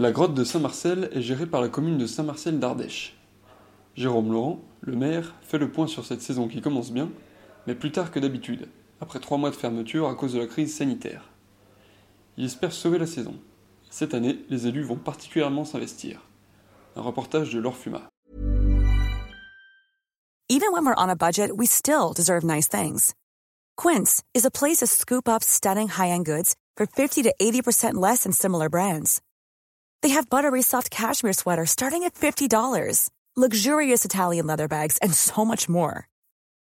La grotte de Saint-Marcel est gérée par la commune de Saint-Marcel d'Ardèche. Jérôme Laurent, le maire, fait le point sur cette saison qui commence bien, mais plus tard que d'habitude, après trois mois de fermeture à cause de la crise sanitaire. Il espère sauver la saison. Cette année, les élus vont particulièrement s'investir. Un reportage de Laure Fuma. Even when we're on a budget, we still deserve nice things. Quince is a place to scoop up stunning high-end goods for 50 to 80% less than similar brands. They have buttery soft cashmere sweaters starting at $50, luxurious Italian leather bags, and so much more.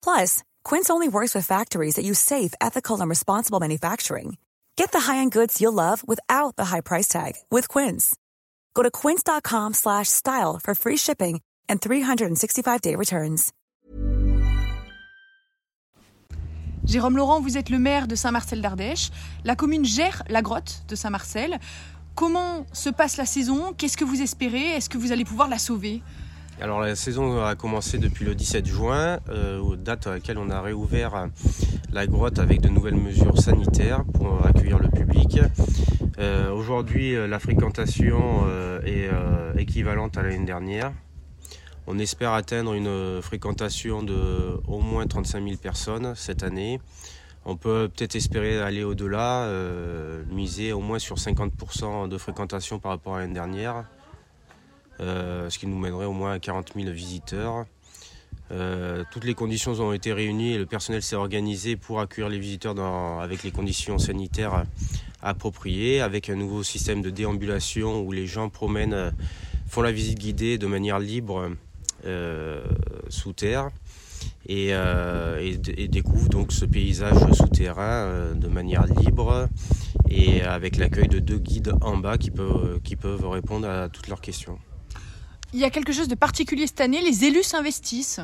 Plus, Quince only works with factories that use safe, ethical, and responsible manufacturing. Get the high-end goods you'll love without the high price tag with Quince. Go to quince.com/style for free shipping and 365-day returns. Jérôme Laurent, vous êtes le maire de Saint-Marcel d'Ardèche. La commune gère la grotte de Saint-Marcel. Comment se passe la saison? Qu'est-ce que vous espérez? Est-ce que vous allez pouvoir la sauver? Alors la saison a commencé depuis le 17 juin, euh, date à laquelle on a réouvert la grotte avec de nouvelles mesures sanitaires pour accueillir le public. Euh, aujourd'hui, euh, la fréquentation euh, est équivalente à l'année dernière. On espère atteindre une fréquentation de au moins 35 000 personnes cette année. On peut peut-être espérer aller au-delà, miser au moins sur 50% de fréquentation par rapport à l'année dernière. Euh, ce qui nous mènerait au moins à 40 000 visiteurs. Euh, toutes les conditions ont été réunies et le personnel s'est organisé pour accueillir les visiteurs avec les conditions sanitaires appropriées, avec un nouveau système de déambulation où les gens promènent, euh, font la visite guidée de manière libre sous terre et, découvrent donc ce paysage souterrain de manière libre et avec l'accueil de deux guides en bas qui peuvent répondre à toutes leurs questions. Il y a quelque chose de particulier cette année, les élus s'investissent.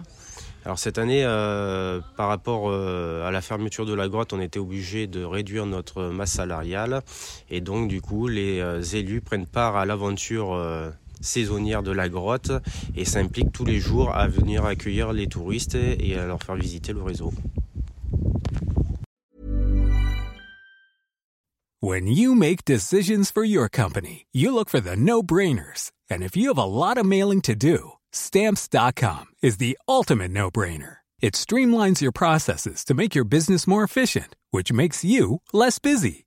Alors cette année, euh, par rapport euh, à la fermeture de la grotte, on était obligé de réduire notre masse salariale et donc du coup les euh, élus prennent part à l'aventure saisonnière de la grotte et s'impliquent tous les jours à venir accueillir les touristes et à leur faire visiter le réseau. When you make decisions for your company, you look for the no-brainers. And if you have a lot of mailing to do, stamps.com is the ultimate no-brainer. It streamlines your processes to make your business more efficient, which makes you less busy.